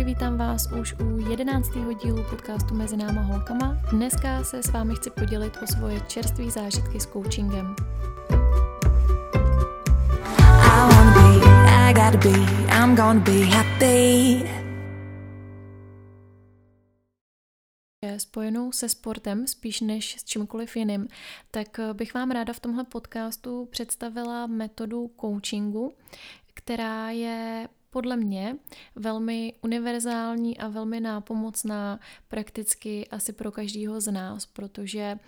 Ahoj, vítám vás už u 11. dílu podcastu Mezi náma holkama. Dneska se s vámi chci podělit o svoje čerstvé zážitky s coachingem. spojenou se sportem spíš než s čímkoliv jiným, tak bych vám ráda v tomhle podcastu představila metodu coachingu, která je podle mě velmi univerzální a velmi nápomocná prakticky asi pro každého z nás, protože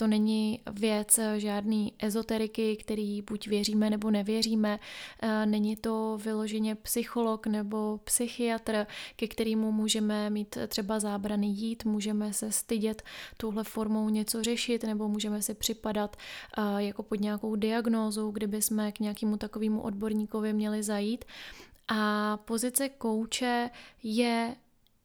to není věc žádný ezoteriky, který buď věříme nebo nevěříme. Eh, není to vyloženě psycholog nebo psychiatr, ke kterému můžeme mít třeba zábrany jít, můžeme se stydět touhle formou něco řešit nebo můžeme si připadat eh, jako pod nějakou diagnózou, kdyby jsme k nějakému takovému odborníkovi měli zajít. A pozice kouče je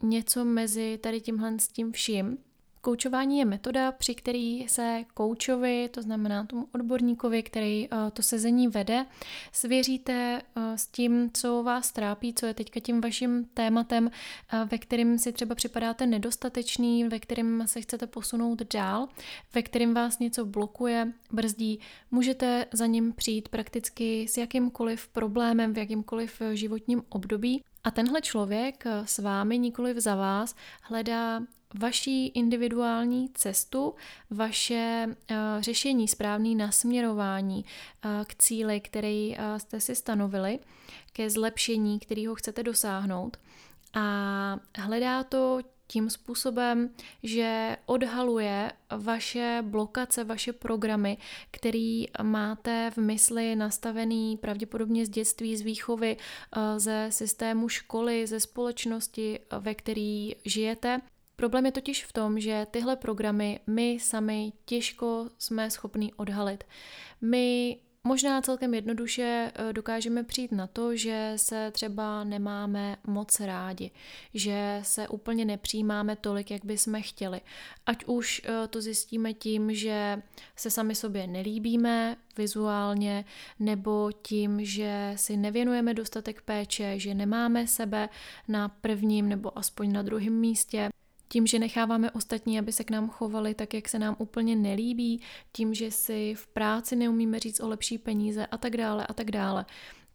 něco mezi tady tímhle s tím vším. Koučování je metoda, při který se koučovi, to znamená tomu odborníkovi, který uh, to sezení vede, svěříte uh, s tím, co vás trápí, co je teďka tím vaším tématem, uh, ve kterým si třeba připadáte nedostatečný, ve kterým se chcete posunout dál, ve kterým vás něco blokuje, brzdí. Můžete za ním přijít prakticky s jakýmkoliv problémem v jakýmkoliv životním období a tenhle člověk s vámi, nikoliv za vás, hledá vaší individuální cestu, vaše uh, řešení, správný nasměrování uh, k cíli, který uh, jste si stanovili, ke zlepšení, kterého chcete dosáhnout. A hledá to tím způsobem, že odhaluje vaše blokace, vaše programy, který máte v mysli nastavený pravděpodobně z dětství, z výchovy, ze systému školy, ze společnosti, ve který žijete Problém je totiž v tom, že tyhle programy my sami těžko jsme schopni odhalit. My možná celkem jednoduše eh, dokážeme přijít na to, že se třeba nemáme moc rádi, že se úplně nepřijímáme tolik, jak bychom chtěli. Ať už eh, to zjistíme tím, že se sami sobě nelíbíme vizuálně, nebo tím, že si nevěnujeme dostatek péče, že nemáme sebe na prvním nebo aspoň na druhém místě, tím, že necháváme ostatní, aby se k nám chovali tak, jak se nám úplně nelíbí, tím, že si v práci neumíme říct o lepší peníze a tak dále a tak dále.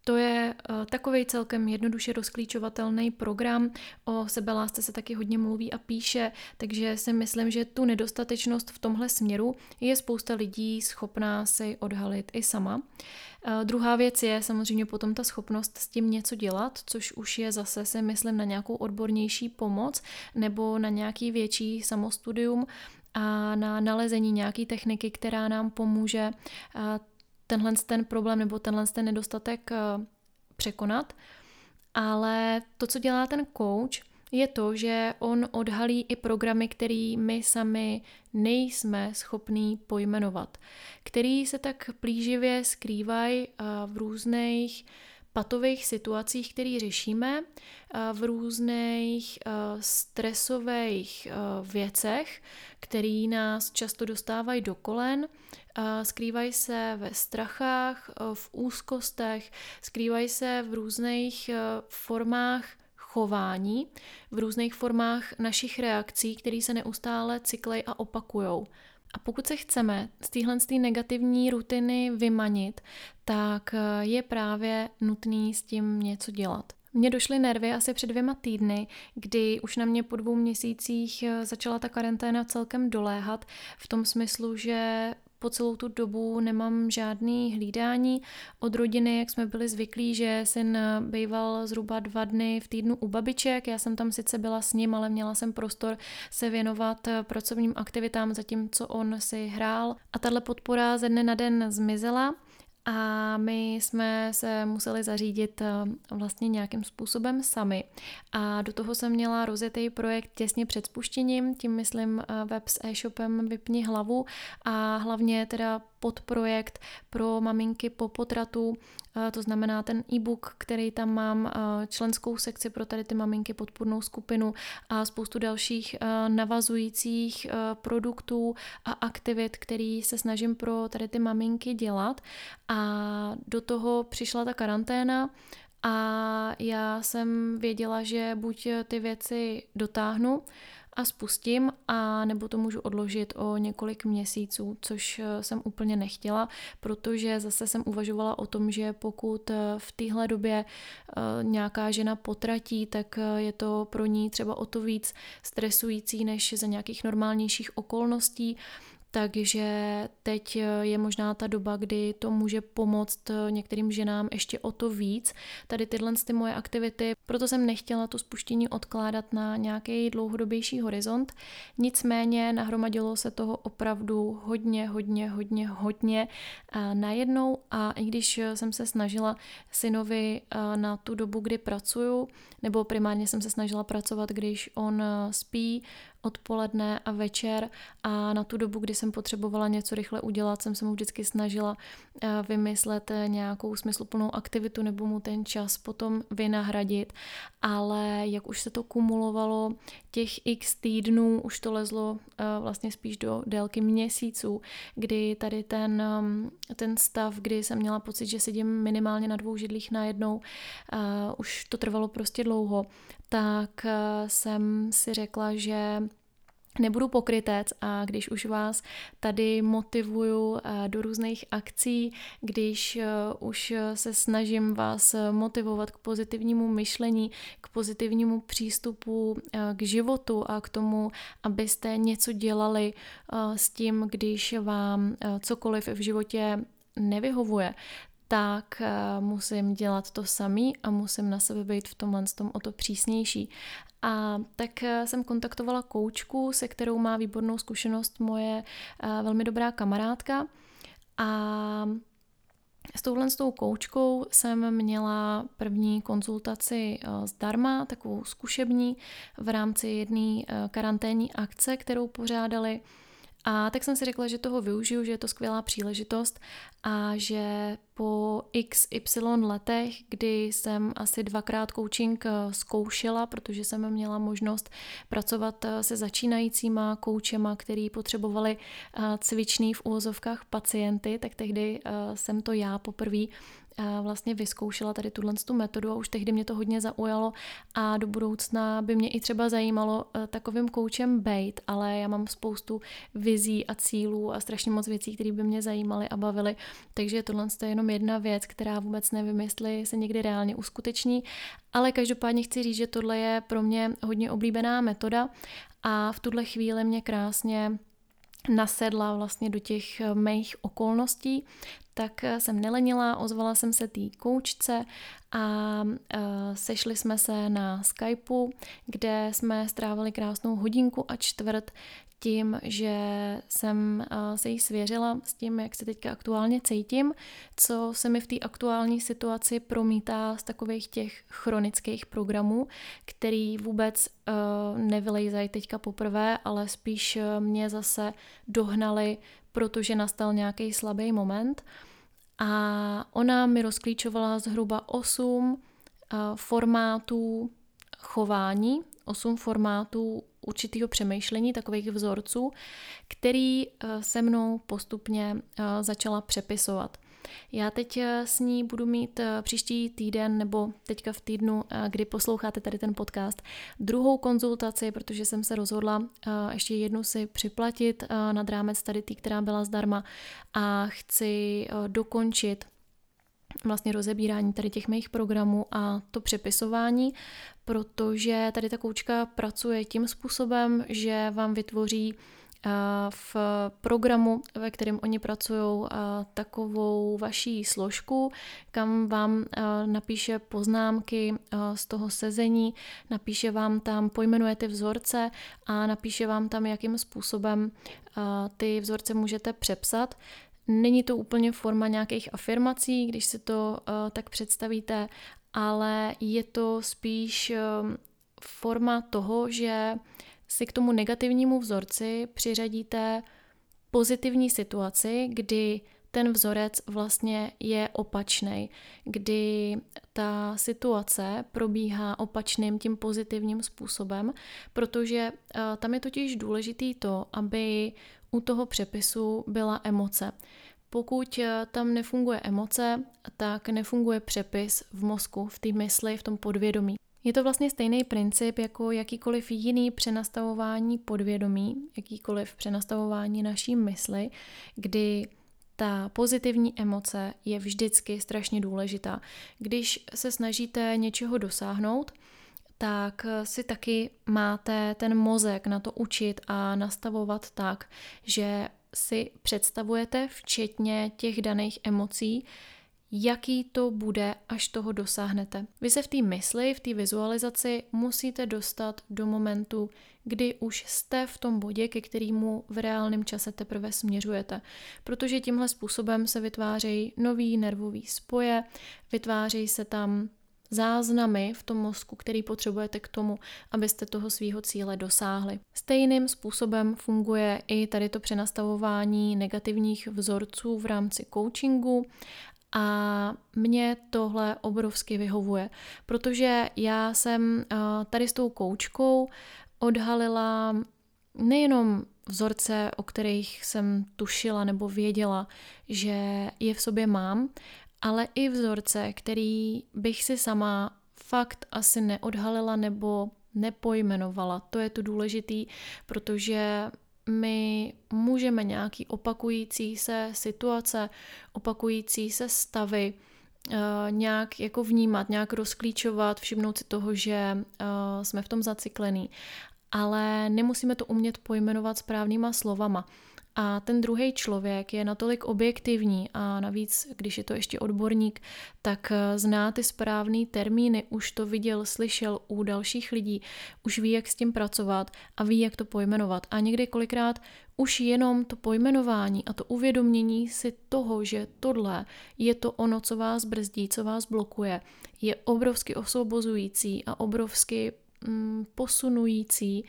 To je uh, takový celkem jednoduše rozklíčovatelný program. O sebelásce se taky hodně mluví a píše, takže si myslím, že tu nedostatečnost v tomhle směru je spousta lidí schopná si odhalit i sama. Uh, druhá věc je samozřejmě potom ta schopnost s tím něco dělat, což už je zase si myslím na nějakou odbornější pomoc nebo na nějaký větší samostudium a na nalezení nějaké techniky, která nám pomůže uh, tenhle ten problém nebo tenhle ten nedostatek eh, překonat. Ale to, co dělá ten coach, je to, že on odhalí i programy, které my sami nejsme schopní pojmenovat, který se tak plíživě skrývají eh, v různých patových situacích, které řešíme, eh, v různých stresových věcech, které nás často dostávají do kolen, skrývají se ve strachách, v úzkostech, skrývají se v různých formách chování, v různých formách našich reakcí, které se neustále cyklej a opakujou. A pokud se chceme z téhle negativní rutiny vymanit, tak je právě nutný s tím něco dělat. Mně došly nervy asi před dvěma týdny, kdy už na mě po dvou měsících začala ta karanténa celkem doléhat v tom smyslu, že po celou tu dobu nemám žádný hlídání od rodiny, jak jsme byli zvyklí, že syn býval zhruba dva dny v týdnu u babiček. Já jsem tam sice byla s ním, ale měla jsem prostor se věnovat pracovním aktivitám, zatímco on si hrál. A tahle podpora ze dne na den zmizela a my jsme se museli zařídit eh, vlastně nějakým způsobem sami. A do toho jsem měla rozjetý projekt těsně před spuštěním, tím myslím eh, web s e-shopem Vypni hlavu a hlavně teda podprojekt pro maminky po potratu, to znamená ten e-book, který tam mám, členskou sekci pro tady ty maminky, podpůrnou skupinu a spoustu dalších navazujících produktů a aktivit, který se snažím pro tady ty maminky dělat. A do toho přišla ta karanténa a já jsem věděla, že buď ty věci dotáhnu a spustím, a nebo to můžu odložit o několik měsíců, což eh, jsem úplně nechtěla, protože zase jsem uvažovala o tom, že pokud eh, v téhle době eh, nějaká žena potratí, tak je to pro ní třeba o to víc stresující než za nějakých normálnějších okolností. Takže teď je možná ta doba, kdy to může pomoct některým ženám ještě o to víc. Tady tyhle ty moje aktivity, proto jsem nechtěla to spuštění odkládat na nějaký dlouhodobější horizont. Nicméně nahromadilo se toho opravdu hodně, hodně, hodně, hodně najednou a i když jsem se snažila synovi na tu dobu, kdy pracuju, nebo primárně jsem se snažila pracovat, když on spí, odpoledne a večer. A na tu dobu, kdy jsem potřebovala něco rychle udělat, jsem se mu vždycky snažila eh, vymyslet eh, nějakou smysluplnou aktivitu nebo mu ten čas potom vynahradit, ale jak už se to kumulovalo těch x týdnů, už to lezlo eh, vlastně spíš do délky měsíců, kdy tady ten, mm, ten stav, kdy jsem měla pocit, že sedím minimálně na dvou židlích najednou, už to trvalo prostě dlouho, tak jsem si řekla, že nebudu pokrytec a když už vás tady motivuju eh, do různých akcí, když eh, už se snažím vás motivovat k pozitivnímu myšlení, k pozitivnímu přístupu eh, k životu a k tomu, abyste něco dělali s tím, když vám cokoliv v životě nevyhovuje, tak musím dělat to samý a musím na sebe být v tomhle tom o to přísnější. A tak eh, jsem kontaktovala koučku, se kterou má výbornou zkušenost moje eh, velmi dobrá kamarádka. A s touhle s tou koučkou jsem měla první konzultaci eh, zdarma, takovou zkušební, v rámci jedné karanténní akce, kterou pořádali a tak jsem si řekla, že toho využiju, že je to skvělá příležitost a že po XY letech, kdy jsem asi dvakrát coaching eh, zkoušela, protože jsem měla možnost pracovat eh, se začínajícíma koučema, který potřebovali eh, cvičný v úvozovkách pacienty, tak tehdy jsem to já poprvé vlastně vyzkoušela tady tuhle tu metodu a už tehdy mě to hodně zaujalo a do budoucna by mě i třeba zajímalo takovým koučem bejt, ale já mám spoustu vizí a cílů a strašně moc věcí, které by mě zajímaly a bavily, takže tohle je jenom jedna věc, která vůbec nevím, jestli se někdy reálně uskuteční, ale každopádně chci říct, že tohle je pro mě hodně oblíbená metoda a v tuhle chvíli mě krásně nasedla vlastně do těch eh, mých okolností, tak eh, jsem nelenila, ozvala jsem se té koučce a uh, sešli jsme se na Skypeu, kde jsme strávili krásnou hodinku a čtvrt tím, že jsem uh, se jí svěřila s tím, jak se teďka aktuálně cítím, co se mi v té aktuální situaci promítá z takových těch chronických programů, který vůbec uh, nevylejzají teďka poprvé, ale spíš mě zase dohnali, protože nastal nějaký slabý moment. A ona mi rozklíčovala zhruba 8 eh, formátů chování, 8 formátů určitého přemýšlení, takových vzorců, který eh, se mnou postupně eh, začala přepisovat. Já teď eh, s ní budu mít příští týden nebo teďka v týdnu, kdy posloucháte tady ten podcast, druhou konzultaci, protože jsem se rozhodla ještě jednu si připlatit nad rámec tady tý, která byla zdarma a chci dokončit vlastně rozebírání tady těch mých programů a to přepisování, protože tady ta koučka pracuje tím způsobem, že vám vytvoří v programu, ve kterém oni pracují, takovou vaší složku, kam vám napíše poznámky z toho sezení, napíše vám tam, pojmenuje ty vzorce a napíše vám tam, jakým způsobem ty vzorce můžete přepsat. Není to úplně forma nějakých afirmací, když si to tak představíte, ale je to spíš forma toho, že si k tomu negativnímu vzorci přiřadíte pozitivní situaci, kdy ten vzorec vlastně je opačný, kdy ta situace probíhá opačným tím pozitivním způsobem, protože tam je totiž důležitý to, aby u toho přepisu byla emoce. Pokud eh, tam nefunguje emoce, tak nefunguje přepis v mozku, v té mysli, v tom podvědomí. Je to vlastně stejný princip jako jakýkoliv jiný přenastavování podvědomí, jakýkoliv přenastavování naší mysli, kdy ta pozitivní emoce je vždycky strašně důležitá. Když se snažíte něčeho dosáhnout, tak si taky máte ten mozek na to učit a nastavovat tak, že si představujete, včetně těch daných emocí, jaký to bude, až toho dosáhnete. Vy se v té mysli, v té vizualizaci musíte dostat do momentu, kdy už jste v tom bodě, ke kterému v reálném čase teprve směřujete. Protože tímhle způsobem se vytvářejí nový nervový spoje, vytvářejí se tam záznamy v tom mozku, který potřebujete k tomu, abyste toho svýho cíle dosáhli. Stejným způsobem funguje i tady to přenastavování negativních vzorců v rámci coachingu a mě tohle obrovsky vyhovuje, protože já jsem tady s tou koučkou odhalila nejenom vzorce, o kterých jsem tušila nebo věděla, že je v sobě mám, ale i vzorce, který bych si sama fakt asi neodhalila nebo nepojmenovala. To je to důležitý, protože my můžeme nějaký opakující se situace, opakující se stavy uh, nějak jako vnímat, nějak rozklíčovat, všimnout si toho, že uh, jsme v tom zacyklený. Ale nemusíme to umět pojmenovat správnýma slovama. A ten druhý člověk je natolik objektivní a navíc, když je to ještě odborník, tak eh, zná ty správné termíny, už to viděl, slyšel u dalších lidí, už ví, jak s tím pracovat a ví, jak to pojmenovat. A někdy kolikrát už jenom to pojmenování a to uvědomění si toho, že tohle je to ono, co vás brzdí, co vás blokuje, je obrovsky osvobozující a obrovsky mm, posunující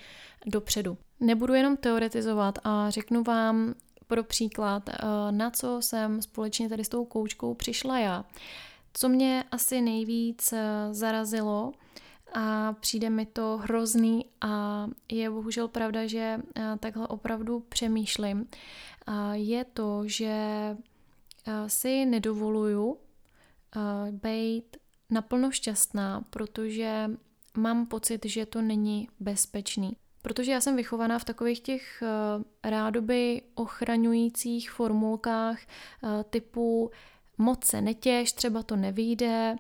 dopředu. Nebudu jenom teoretizovat a řeknu vám pro příklad, eh, na co jsem společně tady s tou koučkou přišla já. Co mě asi nejvíc eh, zarazilo a přijde mi to hrozný a je bohužel pravda, že eh, takhle opravdu přemýšlím, je to, že si nedovoluju být naplno šťastná, protože mám pocit, že to není bezpečný. Protože já jsem vychovaná v takových těch uh, rádoby ochraňujících formulkách uh, typu moc se netěž, třeba to nevyjde,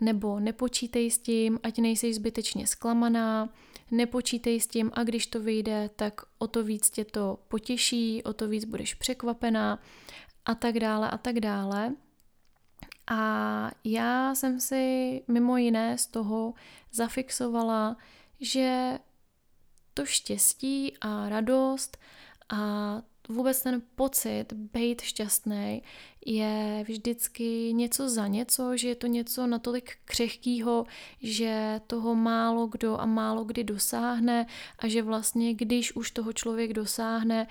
nebo nepočítej s tím, ať nejsi zbytečně zklamaná, nepočítej s tím a když to vyjde, tak o to víc tě to potěší, o to víc budeš překvapená a tak dále a tak dále. A já jsem si mimo jiné z toho zafixovala, že to štěstí a radost a vůbec ten pocit být šťastný je vždycky něco za něco, že je to něco natolik křehkýho, že toho málo kdo a málo kdy dosáhne a že vlastně když už toho člověk dosáhne,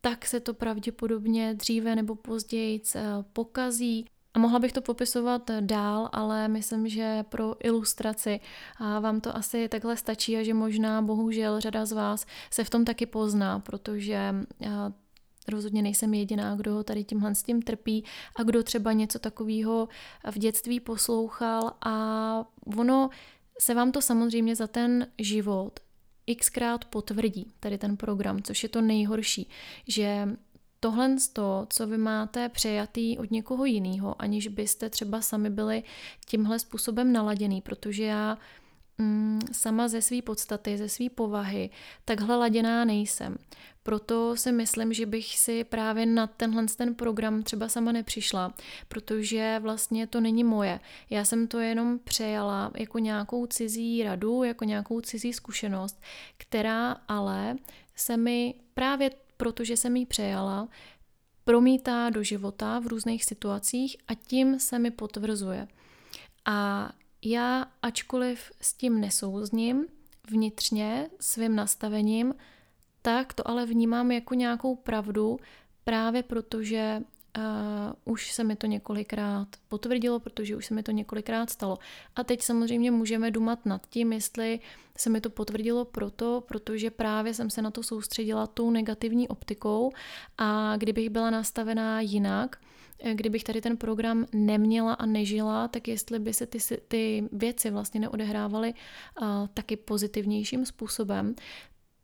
tak se to pravděpodobně dříve nebo později eh, pokazí a mohla bych to popisovat dál, ale myslím, že pro ilustraci vám to asi takhle stačí a že možná bohužel řada z vás se v tom taky pozná, protože rozhodně nejsem jediná, kdo tady tímhle s tím trpí a kdo třeba něco takového v dětství poslouchal. A ono se vám to samozřejmě za ten život xkrát potvrdí, tady ten program, což je to nejhorší, že tohle to, co vy máte přejatý od někoho jiného, aniž byste třeba sami byli tímhle způsobem naladěný, protože já mm, sama ze své podstaty, ze své povahy, takhle laděná nejsem. Proto si myslím, že bych si právě na tenhle ten program třeba sama nepřišla, protože vlastně to není moje. Já jsem to jenom přejala jako nějakou cizí radu, jako nějakou cizí zkušenost, která ale se mi právě protože jsem ji přejala, promítá do života v různých situacích a tím se mi potvrzuje. A já, ačkoliv s tím nesouzním vnitřně svým nastavením, tak to ale vnímám jako nějakou pravdu, právě protože uh, už se mi to několikrát potvrdilo, protože už se mi to několikrát stalo. A teď samozřejmě můžeme dumat nad tím, jestli se mi to potvrdilo proto, protože právě jsem se na to soustředila tou negativní optikou a kdybych byla nastavená jinak, eh, kdybych tady ten program neměla a nežila, tak jestli by se ty, ty věci vlastně neodehrávaly uh, taky pozitivnějším způsobem,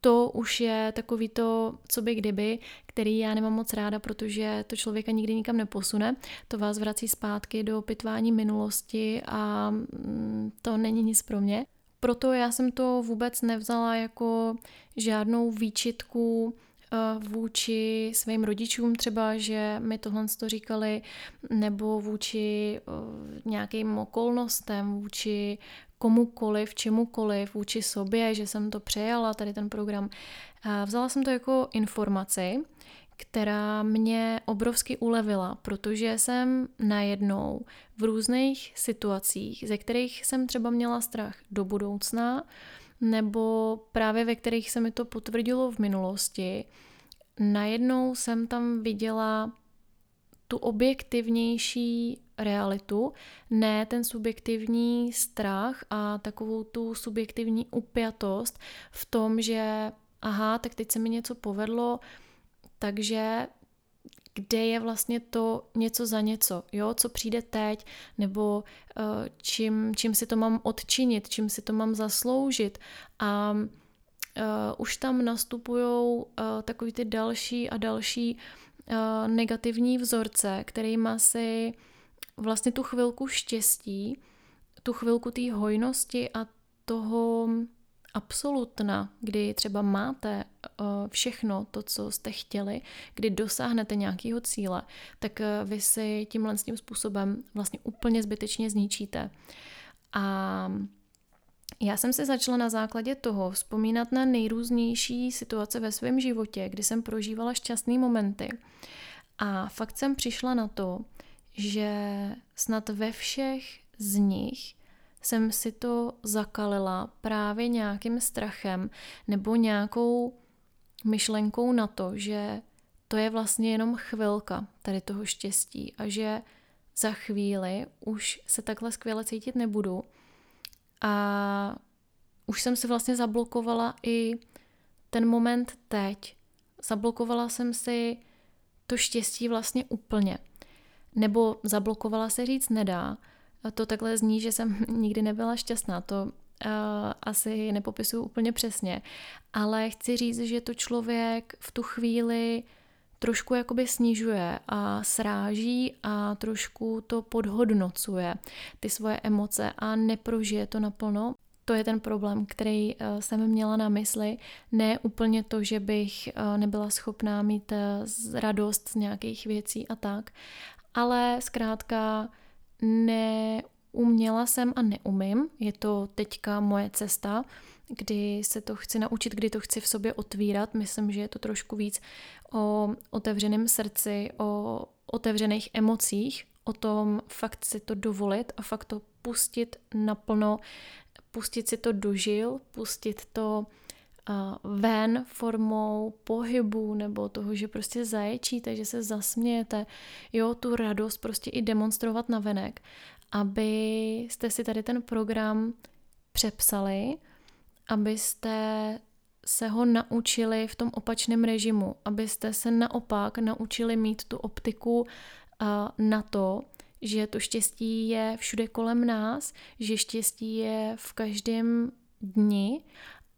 to už je takový to, co by kdyby, který já nemám moc ráda, protože to člověka nikdy nikam neposune. To vás vrací zpátky do pitvání minulosti a mm, to není nic pro mě. Proto já jsem to vůbec nevzala jako žádnou výčitku vůči svým rodičům třeba, že mi tohle to říkali, nebo vůči eh, nějakým okolnostem, vůči komukoliv, čemukoliv, vůči sobě, že jsem to přejala, tady ten program. Vzala jsem to jako informaci, která mě obrovsky ulevila, protože jsem najednou v různých situacích, ze kterých jsem třeba měla strach do budoucna, nebo právě ve kterých se mi to potvrdilo v minulosti, najednou jsem tam viděla tu objektivnější realitu, ne ten subjektivní strach a takovou tu subjektivní upjatost v tom, že aha, tak teď se mi něco povedlo, takže kde je vlastně to něco za něco, jo, co přijde teď, nebo uh, čím, čím si to mám odčinit, čím si to mám zasloužit. A uh, už tam nastupují uh, takový ty další a další uh, negativní vzorce, kterými si vlastně tu chvilku štěstí, tu chvilku té hojnosti a toho absolutna, kdy třeba máte uh, všechno to, co jste chtěli, kdy dosáhnete nějakého cíle, tak uh, vy si tímhle tím způsobem vlastně úplně zbytečně zničíte. A já jsem se začala na základě toho vzpomínat na nejrůznější situace ve svém životě, kdy jsem prožívala šťastné momenty. A fakt jsem přišla na to, že snad ve všech z nich jsem si to zakalila právě nějakým strachem nebo nějakou myšlenkou na to, že to je vlastně jenom chvilka tady toho štěstí a že za chvíli už se takhle skvěle cítit nebudu. A už jsem si vlastně zablokovala i ten moment teď. Zablokovala jsem si to štěstí vlastně úplně. Nebo zablokovala se říct nedá. To takhle zní, že jsem nikdy nebyla šťastná. To uh, asi nepopisuju úplně přesně. Ale chci říct, že to člověk v tu chvíli trošku jakoby snižuje a sráží a trošku to podhodnocuje ty svoje emoce a neprožije to naplno. To je ten problém, který uh, jsem měla na mysli. Ne úplně to, že bych uh, nebyla schopná mít radost z nějakých věcí a tak, ale zkrátka neuměla jsem a neumím. Je to teďka moje cesta, kdy se to chci naučit, kdy to chci v sobě otvírat. Myslím, že je to trošku víc o otevřeném srdci, o otevřených emocích, o tom fakt si to dovolit a fakt to pustit naplno, pustit si to do žil, pustit to ven formou pohybu nebo toho, že prostě zaječíte, že se zasmějete, jo, tu radost prostě i demonstrovat na venek, abyste si tady ten program přepsali, abyste se ho naučili v tom opačném režimu, abyste se naopak naučili mít tu optiku na to, že to štěstí je všude kolem nás, že štěstí je v každém dni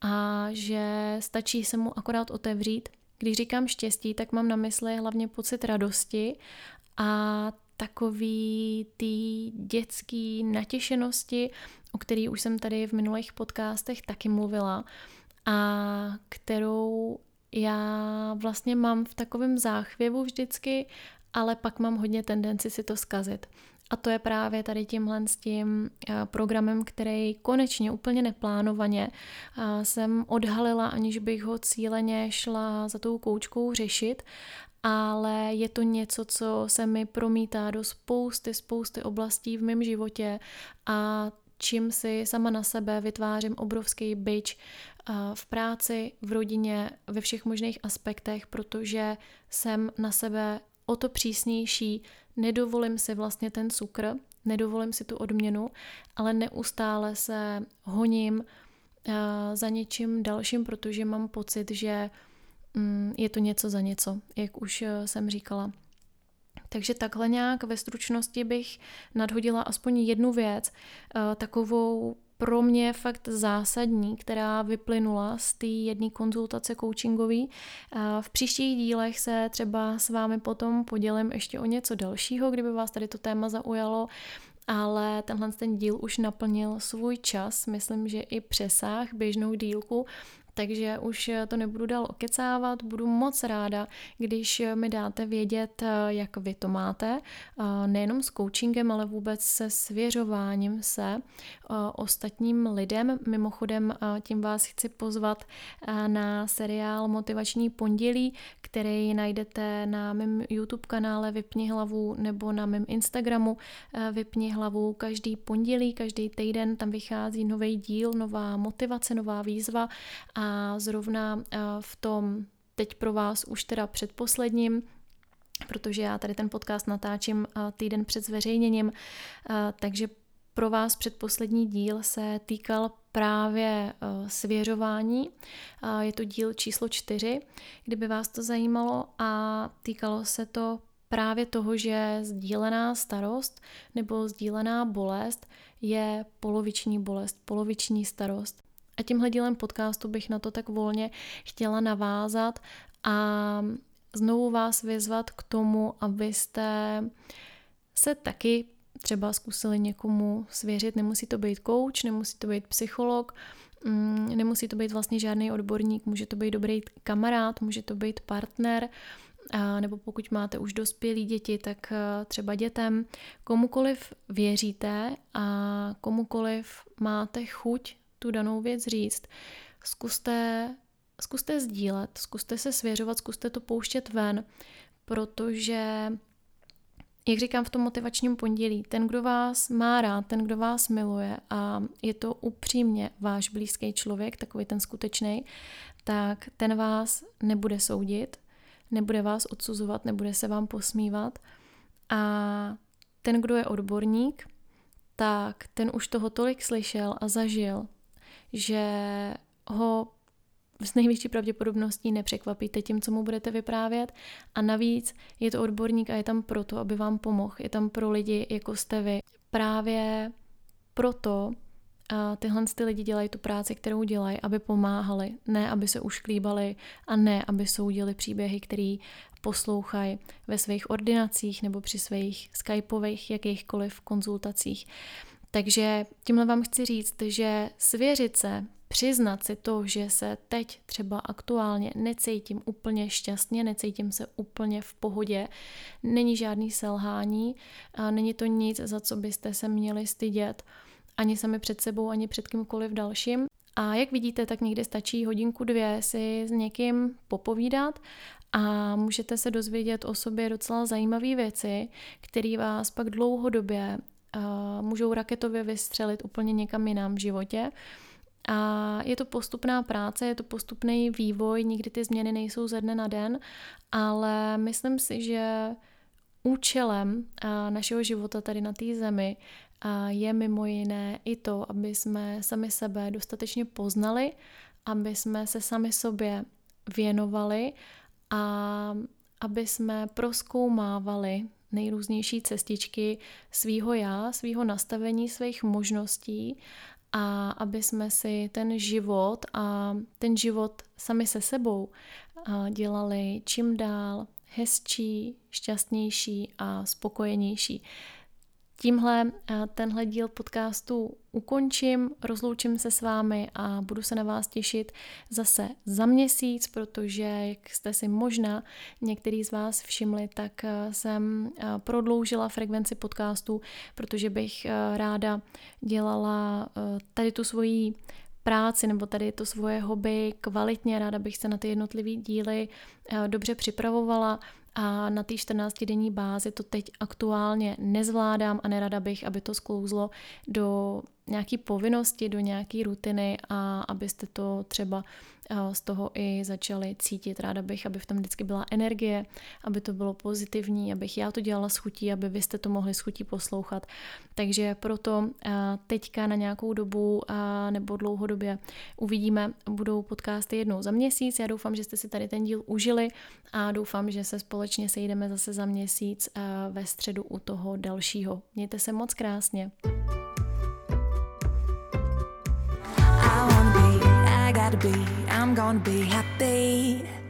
a že stačí se mu akorát otevřít. Když říkám štěstí, tak mám na mysli hlavně pocit radosti a takový ty dětský natěšenosti, o který už jsem tady v minulých podcastech taky mluvila a kterou já vlastně mám v takovém záchvěvu vždycky, ale pak mám hodně tendenci si to zkazit. A to je právě tady tímhle s tím eh, programem, který konečně úplně neplánovaně eh, jsem odhalila, aniž bych ho cíleně šla za tou koučkou řešit, ale je to něco, co se mi promítá do spousty, spousty oblastí v mém životě. A čím si sama na sebe vytvářím obrovský byč eh, v práci, v rodině, ve všech možných aspektech, protože jsem na sebe o to přísnější, nedovolím si vlastně ten cukr, nedovolím si tu odměnu, ale neustále se honím uh, za něčím dalším, protože mám pocit, že um, je to něco za něco, jak už uh, jsem říkala. Takže takhle nějak ve stručnosti bych nadhodila aspoň jednu věc, uh, takovou pro mě fakt zásadní, která vyplynula z té jedné konzultace coachingový. V příštích dílech se třeba s vámi potom podělím ještě o něco dalšího, kdyby vás tady to téma zaujalo ale tenhle ten díl už naplnil svůj čas, myslím, že i přesáh běžnou dílku, takže už to nebudu dál okecávat, budu moc ráda, když mi dáte vědět, jak vy to máte, nejenom s coachingem, ale vůbec se svěřováním se ostatním lidem. Mimochodem tím vás chci pozvat na seriál Motivační pondělí, který najdete na mém YouTube kanále Vypni hlavu nebo na mém Instagramu Vypni hlavu každý pondělí, každý týden tam vychází nový díl, nová motivace, nová výzva a zrovna v tom teď pro vás už teda předposledním protože já tady ten podcast natáčím týden před zveřejněním, takže pro vás předposlední díl se týkal právě svěřování. Je to díl číslo čtyři, kdyby vás to zajímalo a týkalo se to právě toho, že sdílená starost nebo sdílená bolest je poloviční bolest, poloviční starost. A tímhle dílem podcastu bych na to tak volně chtěla navázat a znovu vás vyzvat k tomu, abyste se taky třeba zkusili někomu svěřit. Nemusí to být coach, nemusí to být psycholog, mm, nemusí to být vlastně žádný odborník, může to být dobrý kamarád, může to být partner, nebo pokud máte už dospělí děti, tak eh, třeba dětem. Komukoliv věříte a komukoliv máte chuť tu danou věc říct, zkuste, zkuste sdílet, zkuste se svěřovat, zkuste to pouštět ven, protože jak říkám v tom motivačním pondělí, ten, kdo vás má rád, ten, kdo vás miluje a je to upřímně váš blízký člověk, takový ten skutečný, tak ten vás nebude soudit, nebude vás odsuzovat, nebude se vám posmívat. A ten, kdo je odborník, tak ten už toho tolik slyšel a zažil, že ho s největší pravděpodobností nepřekvapíte tím, co mu budete vyprávět. A navíc je to odborník a je tam proto, aby vám pomohl. Je tam pro lidi, jako jste vy. Právě proto a tyhle ty lidi dělají tu práci, kterou dělají, aby pomáhali, ne aby se ušklíbali a ne aby soudili příběhy, který poslouchají ve svých ordinacích nebo při svých skypových jakýchkoliv konzultacích. Takže tímhle vám chci říct, že svěřit se, přiznat si to, že se teď třeba aktuálně necítím úplně šťastně, necítím se úplně v pohodě, není žádný selhání, a není to nic, za co byste se měli stydět, ani sami před sebou, ani před kýmkoliv dalším. A jak vidíte, tak někdy stačí hodinku, dvě si s někým popovídat a můžete se dozvědět o sobě docela zajímavé věci, které vás pak dlouhodobě uh, můžou raketově vystřelit úplně někam jinam v životě. A je to postupná práce, je to postupný vývoj, nikdy ty změny nejsou ze dne na den, ale myslím si, že účelem našeho života tady na té zemi je mimo jiné i to, aby jsme sami sebe dostatečně poznali, aby jsme se sami sobě věnovali a aby jsme proskoumávali nejrůznější cestičky svýho já, svýho nastavení, svých možností a aby jsme si ten život a ten život sami se sebou dělali čím dál hezčí, šťastnější a spokojenější. Tímhle eh, tenhle díl podcastu ukončím, rozloučím se s vámi a budu se na vás těšit zase za měsíc, protože, jak jste si možná některý z vás všimli, tak eh, jsem eh, prodloužila frekvenci podcastu, protože bych ráda dělala tady tu svoji práci nebo tady to svoje hobby kvalitně, ráda bych se na ty jednotlivé díly dobře připravovala, a na té 14-denní bázi to teď aktuálně nezvládám a nerada bych, aby to sklouzlo do nějaký povinnosti, do nějaký rutiny a abyste to třeba z toho i začali cítit. Ráda bych, aby v tom vždycky byla energie, aby to bylo pozitivní, abych já to dělala s chutí, aby vy jste to mohli s chutí poslouchat. Takže proto teďka na nějakou dobu nebo dlouhodobě uvidíme, budou podcasty jednou za měsíc. Já doufám, že jste si tady ten díl užili a doufám, že se společně sejdeme zase za měsíc ve středu u toho dalšího. Mějte se moc krásně. I gotta be, I'm gonna be happy.